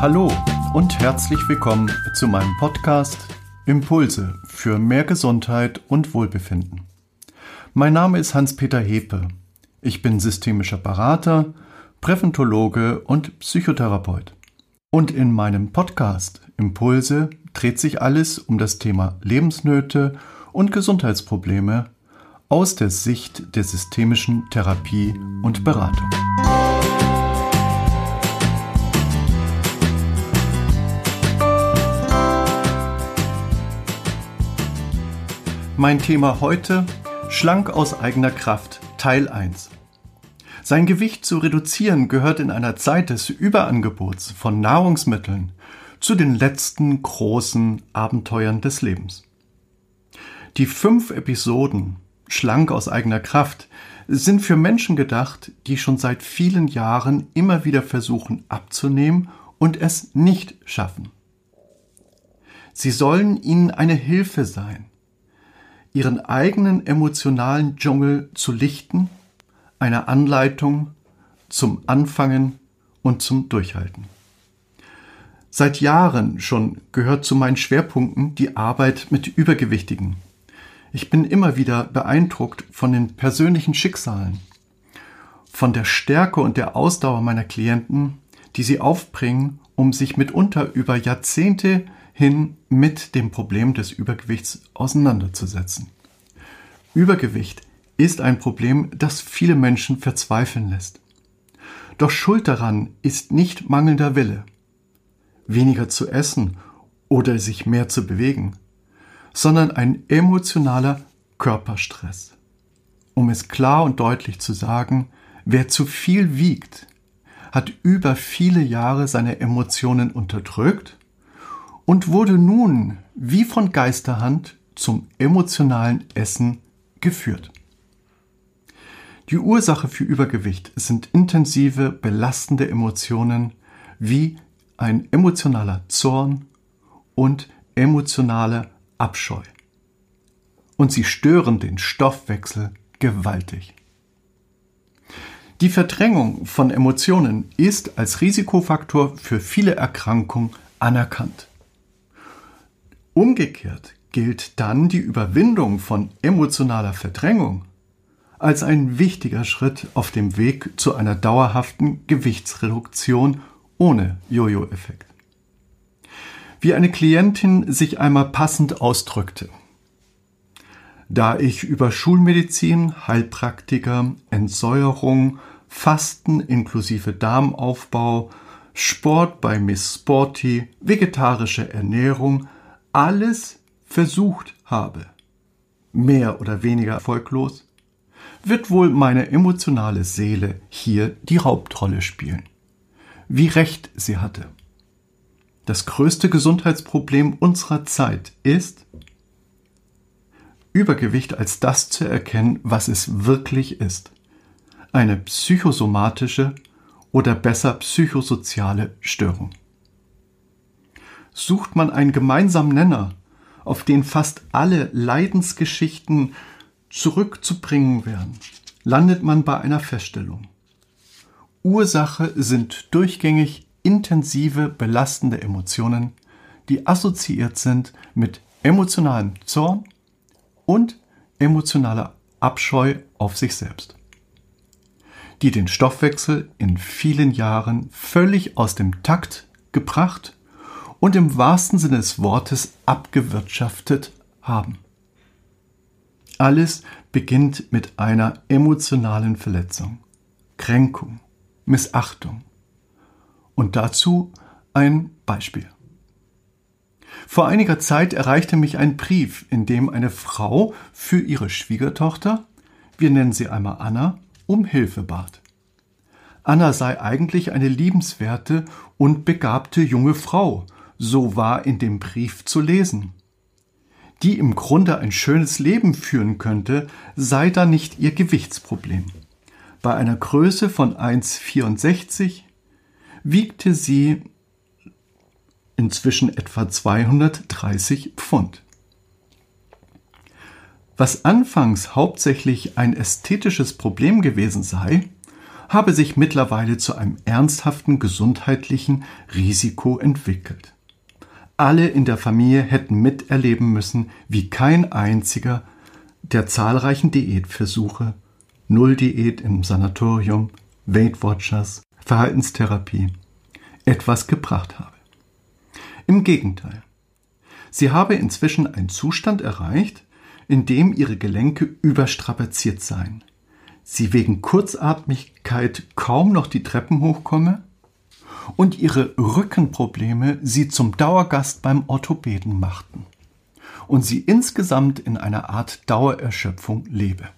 Hallo und herzlich willkommen zu meinem Podcast Impulse für mehr Gesundheit und Wohlbefinden. Mein Name ist Hans-Peter Hepe. Ich bin systemischer Berater, Präventologe und Psychotherapeut. Und in meinem Podcast Impulse dreht sich alles um das Thema Lebensnöte und Gesundheitsprobleme aus der Sicht der systemischen Therapie und Beratung. Mein Thema heute Schlank aus eigener Kraft Teil 1. Sein Gewicht zu reduzieren gehört in einer Zeit des Überangebots von Nahrungsmitteln zu den letzten großen Abenteuern des Lebens. Die fünf Episoden Schlank aus eigener Kraft sind für Menschen gedacht, die schon seit vielen Jahren immer wieder versuchen abzunehmen und es nicht schaffen. Sie sollen ihnen eine Hilfe sein, ihren eigenen emotionalen Dschungel zu lichten, eine Anleitung zum Anfangen und zum Durchhalten. Seit Jahren schon gehört zu meinen Schwerpunkten die Arbeit mit Übergewichtigen. Ich bin immer wieder beeindruckt von den persönlichen Schicksalen, von der Stärke und der Ausdauer meiner Klienten, die sie aufbringen, um sich mitunter über Jahrzehnte hin mit dem Problem des Übergewichts auseinanderzusetzen. Übergewicht ist ein Problem, das viele Menschen verzweifeln lässt. Doch schuld daran ist nicht mangelnder Wille, weniger zu essen oder sich mehr zu bewegen, sondern ein emotionaler Körperstress. Um es klar und deutlich zu sagen, wer zu viel wiegt, hat über viele Jahre seine Emotionen unterdrückt und wurde nun wie von Geisterhand zum emotionalen Essen geführt. Die Ursache für Übergewicht sind intensive, belastende Emotionen wie ein emotionaler Zorn und emotionale Abscheu. Und sie stören den Stoffwechsel gewaltig. Die Verdrängung von Emotionen ist als Risikofaktor für viele Erkrankungen anerkannt. Umgekehrt gilt dann die Überwindung von emotionaler Verdrängung als ein wichtiger Schritt auf dem Weg zu einer dauerhaften Gewichtsreduktion ohne Jojo-Effekt. Wie eine Klientin sich einmal passend ausdrückte. Da ich über Schulmedizin, Heilpraktiker, Entsäuerung, Fasten inklusive Darmaufbau, Sport bei Miss Sporty, vegetarische Ernährung, alles versucht habe, mehr oder weniger erfolglos, wird wohl meine emotionale Seele hier die Hauptrolle spielen. Wie recht sie hatte. Das größte Gesundheitsproblem unserer Zeit ist, Übergewicht als das zu erkennen, was es wirklich ist. Eine psychosomatische oder besser psychosoziale Störung. Sucht man einen gemeinsamen Nenner, auf den fast alle Leidensgeschichten zurückzubringen werden, landet man bei einer Feststellung. Ursache sind durchgängig intensive, belastende Emotionen, die assoziiert sind mit emotionalem Zorn und emotionaler Abscheu auf sich selbst, die den Stoffwechsel in vielen Jahren völlig aus dem Takt gebracht und im wahrsten Sinne des Wortes abgewirtschaftet haben. Alles beginnt mit einer emotionalen Verletzung, Kränkung, Missachtung. Und dazu ein Beispiel. Vor einiger Zeit erreichte mich ein Brief, in dem eine Frau für ihre Schwiegertochter, wir nennen sie einmal Anna, um Hilfe bat. Anna sei eigentlich eine liebenswerte und begabte junge Frau, so war in dem Brief zu lesen die im Grunde ein schönes Leben führen könnte, sei da nicht ihr Gewichtsproblem. Bei einer Größe von 1,64 wiegte sie inzwischen etwa 230 Pfund. Was anfangs hauptsächlich ein ästhetisches Problem gewesen sei, habe sich mittlerweile zu einem ernsthaften gesundheitlichen Risiko entwickelt. Alle in der Familie hätten miterleben müssen, wie kein einziger der zahlreichen Diätversuche, Nulldiät im Sanatorium, Weight Watchers, Verhaltenstherapie, etwas gebracht habe. Im Gegenteil. Sie habe inzwischen einen Zustand erreicht, in dem ihre Gelenke überstrapaziert seien. Sie wegen Kurzatmigkeit kaum noch die Treppen hochkomme und ihre Rückenprobleme sie zum Dauergast beim Orthopäden machten und sie insgesamt in einer Art Dauererschöpfung lebe.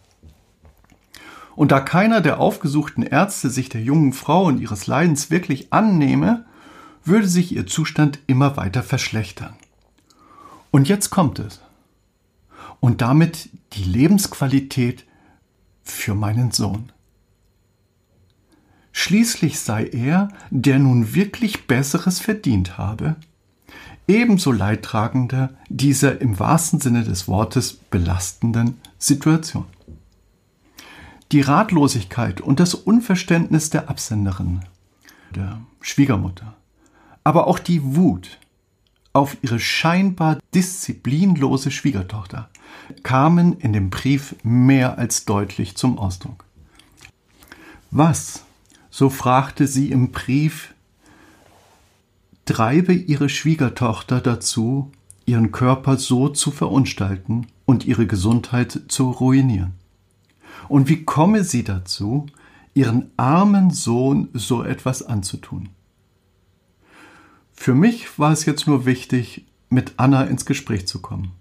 Und da keiner der aufgesuchten Ärzte sich der jungen Frau und ihres Leidens wirklich annehme, würde sich ihr Zustand immer weiter verschlechtern. Und jetzt kommt es. Und damit die Lebensqualität für meinen Sohn. Schließlich sei er, der nun wirklich Besseres verdient habe, ebenso leidtragender dieser im wahrsten Sinne des Wortes belastenden Situation. Die Ratlosigkeit und das Unverständnis der Absenderin, der Schwiegermutter, aber auch die Wut auf ihre scheinbar disziplinlose Schwiegertochter kamen in dem Brief mehr als deutlich zum Ausdruck. Was, so fragte sie im Brief, treibe ihre Schwiegertochter dazu, ihren Körper so zu verunstalten und ihre Gesundheit zu ruinieren? Und wie komme sie dazu, ihren armen Sohn so etwas anzutun? Für mich war es jetzt nur wichtig, mit Anna ins Gespräch zu kommen.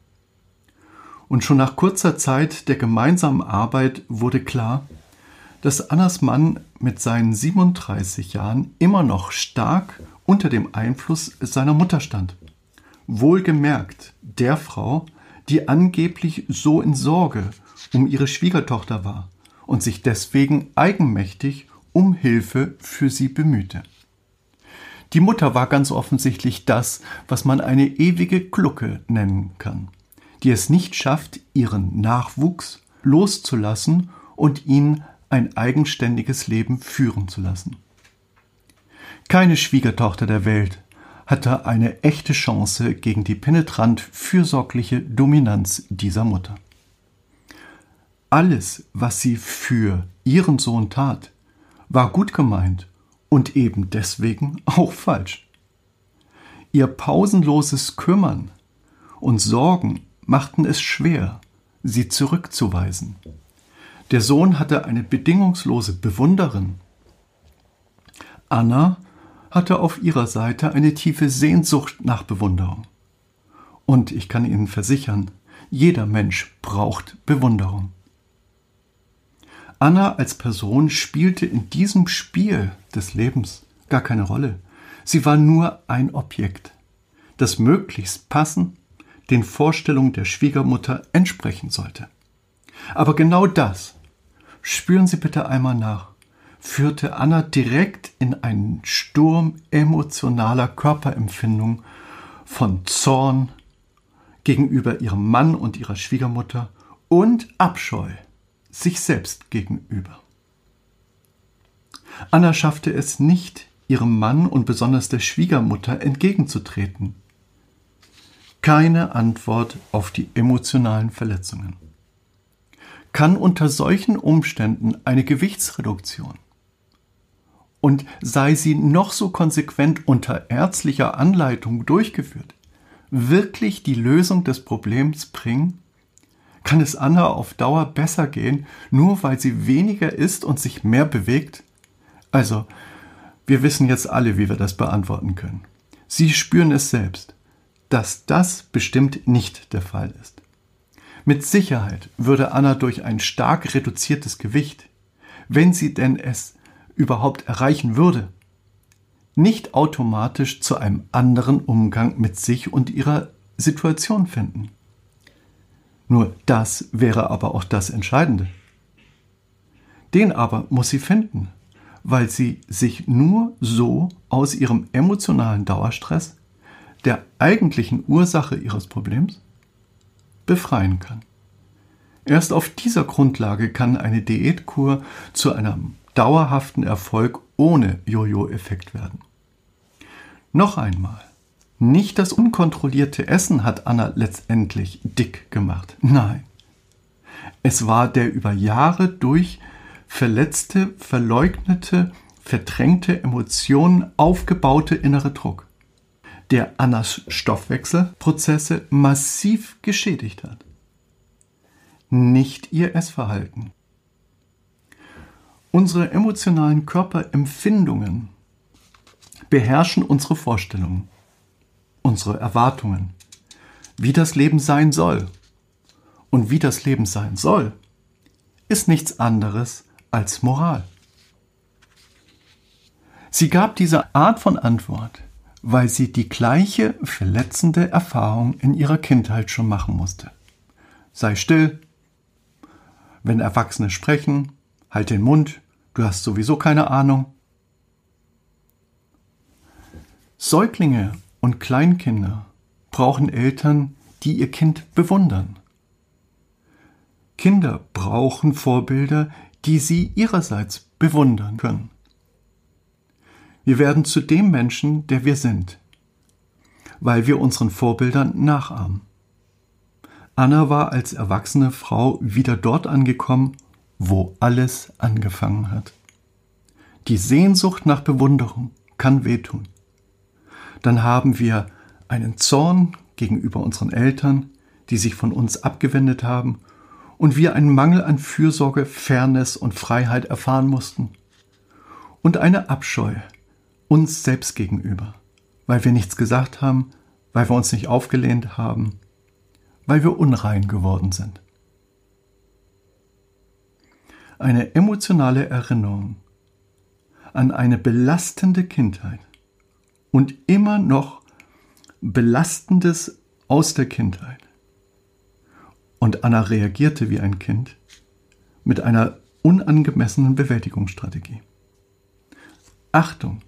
Und schon nach kurzer Zeit der gemeinsamen Arbeit wurde klar, dass Annas Mann mit seinen 37 Jahren immer noch stark unter dem Einfluss seiner Mutter stand. Wohlgemerkt der Frau, die angeblich so in Sorge um ihre Schwiegertochter war und sich deswegen eigenmächtig um Hilfe für sie bemühte. Die Mutter war ganz offensichtlich das, was man eine ewige Glucke nennen kann, die es nicht schafft, ihren Nachwuchs loszulassen und ihn ein eigenständiges Leben führen zu lassen. Keine Schwiegertochter der Welt hatte eine echte Chance gegen die penetrant fürsorgliche Dominanz dieser Mutter. Alles, was sie für ihren Sohn tat, war gut gemeint und eben deswegen auch falsch. Ihr pausenloses Kümmern und Sorgen machten es schwer, sie zurückzuweisen. Der Sohn hatte eine bedingungslose Bewunderin. Anna hatte auf ihrer Seite eine tiefe Sehnsucht nach Bewunderung. Und ich kann Ihnen versichern, jeder Mensch braucht Bewunderung. Anna als Person spielte in diesem Spiel des Lebens gar keine Rolle. Sie war nur ein Objekt, das möglichst passend den Vorstellungen der Schwiegermutter entsprechen sollte. Aber genau das, spüren Sie bitte einmal nach, führte Anna direkt in einen Sturm emotionaler Körperempfindung von Zorn gegenüber ihrem Mann und ihrer Schwiegermutter und Abscheu sich selbst gegenüber. Anna schaffte es nicht, ihrem Mann und besonders der Schwiegermutter entgegenzutreten. Keine Antwort auf die emotionalen Verletzungen. Kann unter solchen Umständen eine Gewichtsreduktion und sei sie noch so konsequent unter ärztlicher Anleitung durchgeführt, wirklich die Lösung des Problems bringen? Kann es Anna auf Dauer besser gehen, nur weil sie weniger isst und sich mehr bewegt? Also, wir wissen jetzt alle, wie wir das beantworten können. Sie spüren es selbst, dass das bestimmt nicht der Fall ist. Mit Sicherheit würde Anna durch ein stark reduziertes Gewicht, wenn sie denn es überhaupt erreichen würde, nicht automatisch zu einem anderen Umgang mit sich und ihrer Situation finden. Nur das wäre aber auch das Entscheidende. Den aber muss sie finden, weil sie sich nur so aus ihrem emotionalen Dauerstress, der eigentlichen Ursache ihres Problems, befreien kann. Erst auf dieser Grundlage kann eine Diätkur zu einer dauerhaften Erfolg ohne Jojo-Effekt werden. Noch einmal. Nicht das unkontrollierte Essen hat Anna letztendlich dick gemacht. Nein. Es war der über Jahre durch verletzte, verleugnete, verdrängte Emotionen aufgebaute innere Druck, der Annas Stoffwechselprozesse massiv geschädigt hat. Nicht ihr Essverhalten. Unsere emotionalen Körperempfindungen beherrschen unsere Vorstellungen, unsere Erwartungen, wie das Leben sein soll. Und wie das Leben sein soll, ist nichts anderes als Moral. Sie gab diese Art von Antwort, weil sie die gleiche verletzende Erfahrung in ihrer Kindheit schon machen musste. Sei still. Wenn Erwachsene sprechen, halt den Mund, du hast sowieso keine Ahnung. Säuglinge und Kleinkinder brauchen Eltern, die ihr Kind bewundern. Kinder brauchen Vorbilder, die sie ihrerseits bewundern können. Wir werden zu dem Menschen, der wir sind, weil wir unseren Vorbildern nachahmen. Anna war als erwachsene Frau wieder dort angekommen, wo alles angefangen hat. Die Sehnsucht nach Bewunderung kann wehtun. Dann haben wir einen Zorn gegenüber unseren Eltern, die sich von uns abgewendet haben, und wir einen Mangel an Fürsorge, Fairness und Freiheit erfahren mussten. Und eine Abscheu uns selbst gegenüber, weil wir nichts gesagt haben, weil wir uns nicht aufgelehnt haben, weil wir unrein geworden sind. Eine emotionale Erinnerung an eine belastende Kindheit und immer noch Belastendes aus der Kindheit. Und Anna reagierte wie ein Kind mit einer unangemessenen Bewältigungsstrategie. Achtung!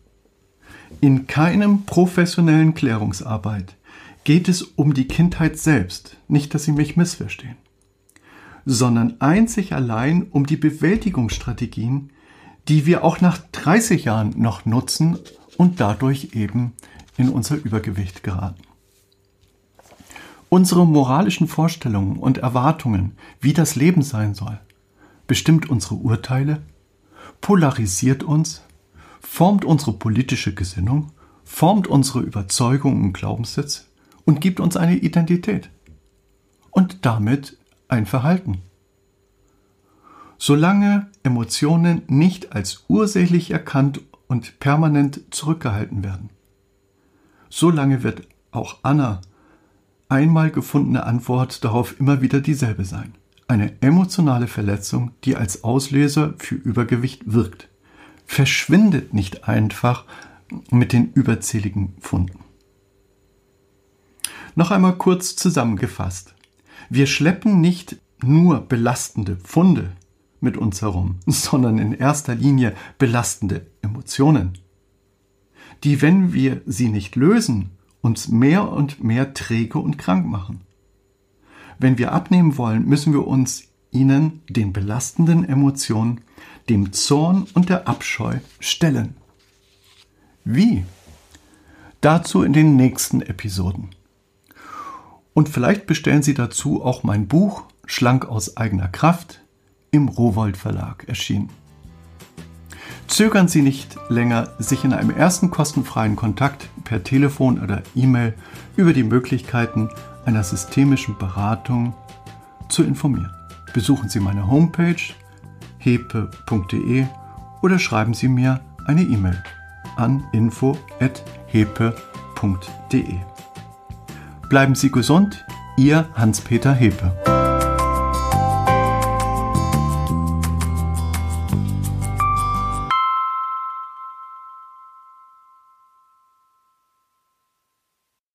In keinem professionellen Klärungsarbeit geht es um die Kindheit selbst, nicht dass Sie mich missverstehen, sondern einzig allein um die Bewältigungsstrategien, die wir auch nach 30 Jahren noch nutzen und dadurch eben in unser Übergewicht geraten. Unsere moralischen Vorstellungen und Erwartungen, wie das Leben sein soll, bestimmt unsere Urteile, polarisiert uns formt unsere politische Gesinnung, formt unsere Überzeugungen und Glaubenssätze und gibt uns eine Identität und damit ein Verhalten. Solange Emotionen nicht als ursächlich erkannt und permanent zurückgehalten werden, solange wird auch Anna einmal gefundene Antwort darauf immer wieder dieselbe sein. Eine emotionale Verletzung, die als Auslöser für Übergewicht wirkt verschwindet nicht einfach mit den überzähligen Funden. Noch einmal kurz zusammengefasst. Wir schleppen nicht nur belastende Funde mit uns herum, sondern in erster Linie belastende Emotionen, die, wenn wir sie nicht lösen, uns mehr und mehr träge und krank machen. Wenn wir abnehmen wollen, müssen wir uns ihnen, den belastenden Emotionen, dem Zorn und der Abscheu stellen. Wie? Dazu in den nächsten Episoden. Und vielleicht bestellen Sie dazu auch mein Buch Schlank aus eigener Kraft im Rowold Verlag erschienen. Zögern Sie nicht länger, sich in einem ersten kostenfreien Kontakt per Telefon oder E-Mail über die Möglichkeiten einer systemischen Beratung zu informieren. Besuchen Sie meine Homepage hepe.de oder schreiben Sie mir eine E-Mail an info.hepe.de. Bleiben Sie gesund, Ihr Hans-Peter Hepe.